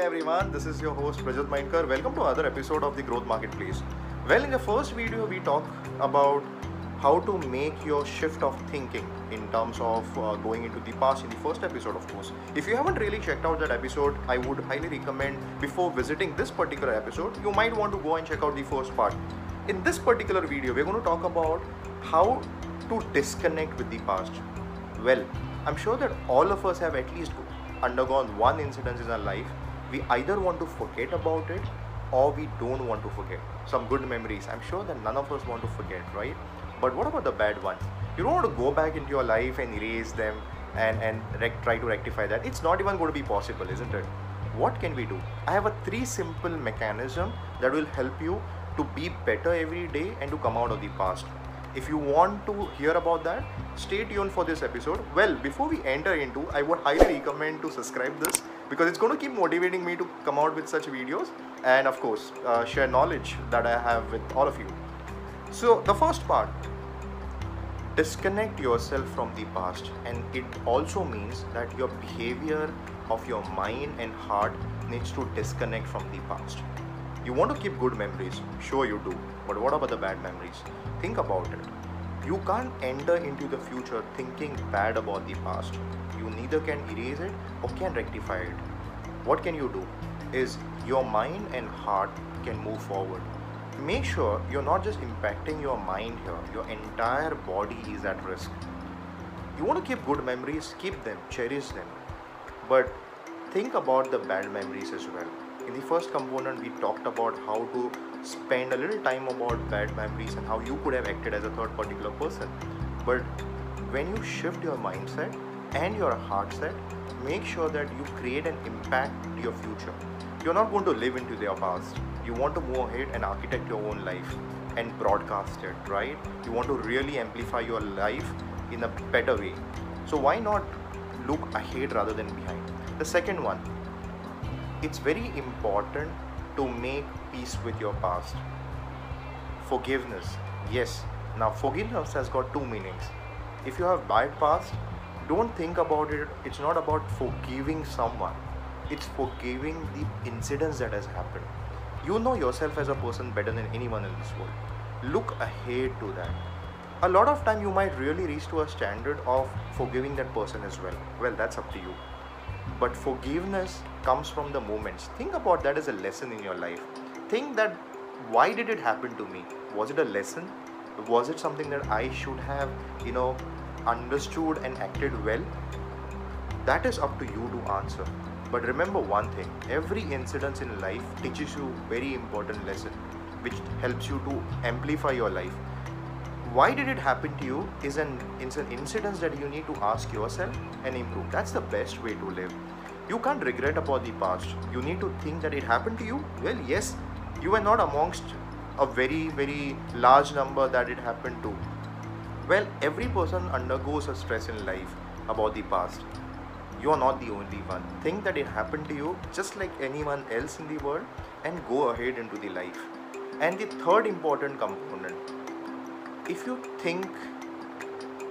everyone, this is your host Prajyot Mainkar. Welcome to another episode of the Growth Marketplace. Well, in the first video, we talk about how to make your shift of thinking in terms of uh, going into the past in the first episode, of course. If you haven't really checked out that episode, I would highly recommend before visiting this particular episode, you might want to go and check out the first part. In this particular video, we're going to talk about how to disconnect with the past. Well, I'm sure that all of us have at least undergone one incident in our life. We either want to forget about it or we don't want to forget. Some good memories. I'm sure that none of us want to forget, right? But what about the bad ones? You don't want to go back into your life and erase them and, and rec- try to rectify that. It's not even going to be possible, isn't it? What can we do? I have a three simple mechanism that will help you to be better every day and to come out of the past. If you want to hear about that, stay tuned for this episode. Well, before we enter into, I would highly recommend to subscribe this because it's going to keep motivating me to come out with such videos and of course uh, share knowledge that I have with all of you. So the first part, disconnect yourself from the past and it also means that your behavior of your mind and heart needs to disconnect from the past. You want to keep good memories, sure you do, but what about the bad memories? Think about it. You can't enter into the future thinking bad about the past. You neither can erase it or can rectify it. What can you do? Is your mind and heart can move forward. Make sure you're not just impacting your mind here, your entire body is at risk. You want to keep good memories, keep them, cherish them. But think about the bad memories as well. In the first component, we talked about how to spend a little time about bad memories and how you could have acted as a third particular person. But when you shift your mindset and your heart set, make sure that you create an impact to your future. You're not going to live into their past. You want to move ahead and architect your own life and broadcast it, right? You want to really amplify your life in a better way. So why not look ahead rather than behind? The second one, it's very important to make peace with your past. Forgiveness, yes. Now, forgiveness has got two meanings. If you have bad past, don't think about it. It's not about forgiving someone. It's forgiving the incidents that has happened. You know yourself as a person better than anyone in this world. Look ahead to that. A lot of time you might really reach to a standard of forgiving that person as well. Well, that's up to you but forgiveness comes from the moments. Think about that as a lesson in your life. Think that why did it happen to me? Was it a lesson? Was it something that i should have you know understood and acted well? That is up to you to answer. But remember one thing. Every incident in life teaches you very important lesson which helps you to amplify your life why did it happen to you is an it's an incident that you need to ask yourself and improve. That's the best way to live. You can't regret about the past. You need to think that it happened to you. Well yes you were not amongst a very very large number that it happened to. Well every person undergoes a stress in life about the past. You are not the only one. Think that it happened to you just like anyone else in the world and go ahead into the life. And the third important component if you think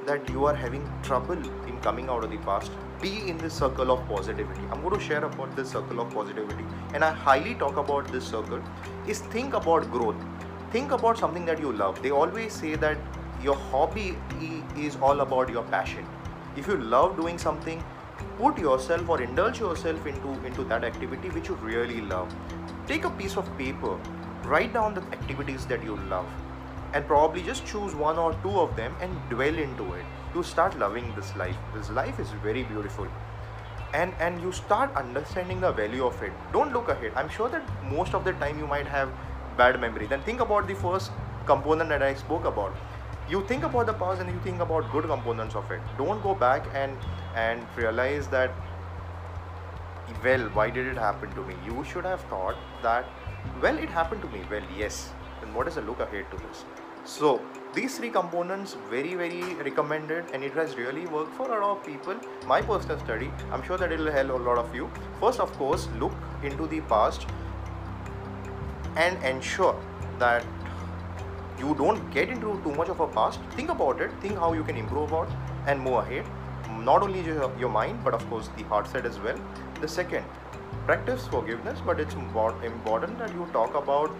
that you are having trouble in coming out of the past be in the circle of positivity. I'm going to share about this circle of positivity and i highly talk about this circle is think about growth. Think about something that you love. They always say that your hobby is all about your passion. If you love doing something put yourself or indulge yourself into into that activity which you really love. Take a piece of paper write down the activities that you love and probably just choose one or two of them and dwell into it. You start loving this life. This life is very beautiful. And and you start understanding the value of it. Don't look ahead. I'm sure that most of the time you might have bad memory then think about the first component that i spoke about. You think about the past and you think about good components of it. Don't go back and and realize that well why did it happen to me? You should have thought that well it happened to me. Well yes then what is the look ahead to this so these three components very very recommended and it has really worked for a lot of people. My personal study i'm sure that it will help a lot of you. First of course look into the past and ensure that you don't get into too much of a past. Think about it. Think how you can improve about and move ahead. Not only your, your mind but of course the heart side as well. The second practice forgiveness but it's important that you talk about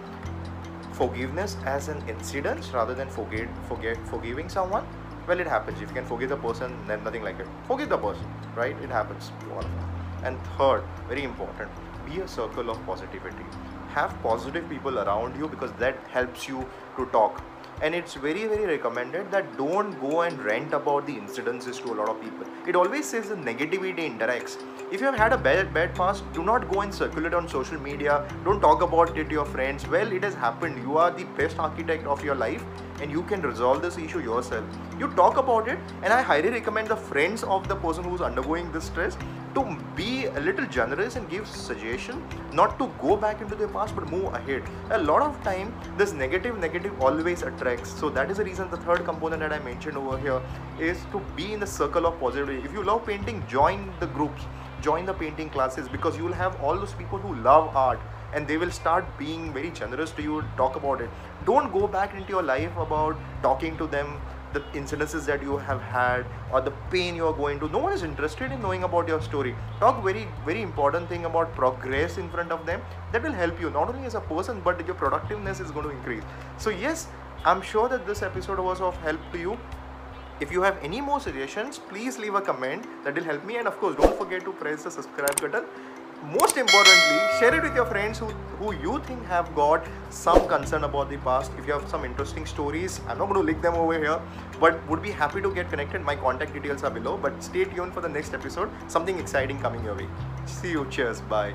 forgiveness as an incident rather than forget forget forgiving someone? Well it happens. If you can forgive the person then nothing like it. Forgive the person right? It happens to all of and third very important be a circle of positivity. Have positive people around you because that helps you to talk and it's very very recommended that don't go and rant about the incidences to a lot of people. It always says the negativity interacts. If you have had a bad bad past do not go and circulate on social media. Don't talk about it to your friends. Well it has happened. You are the best architect of your life and you can resolve this issue yourself. You talk about it and i highly recommend the friends of the person who's undergoing this stress to be a little generous and give suggestion not to go back into the past but move ahead. A lot of time this negative negative always attracts so that is the reason the third component that i mentioned over here is to be in the circle of positivity. If you love painting join the groups join the painting classes because you will have all those people who love art and they will start being very generous to you. Talk about it. Don't go back into your life about talking to them the incidences that you have had or the pain you are going to no one is interested in knowing about your story. Talk very very important thing about progress in front of them. That will help you not only as a person but your productiveness is going to increase. So yes i'm sure that this episode was of help to you. If you have any more suggestions please leave a comment. That will help me and of course don't forget to press the subscribe button. Most importantly share it with your friends who, who you think have got some concern about the past. If you have some interesting stories i'm not going to link them over here but would be happy to get connected. My contact details are below but stay tuned for the next episode. Something exciting coming your way. See you. Cheers. Bye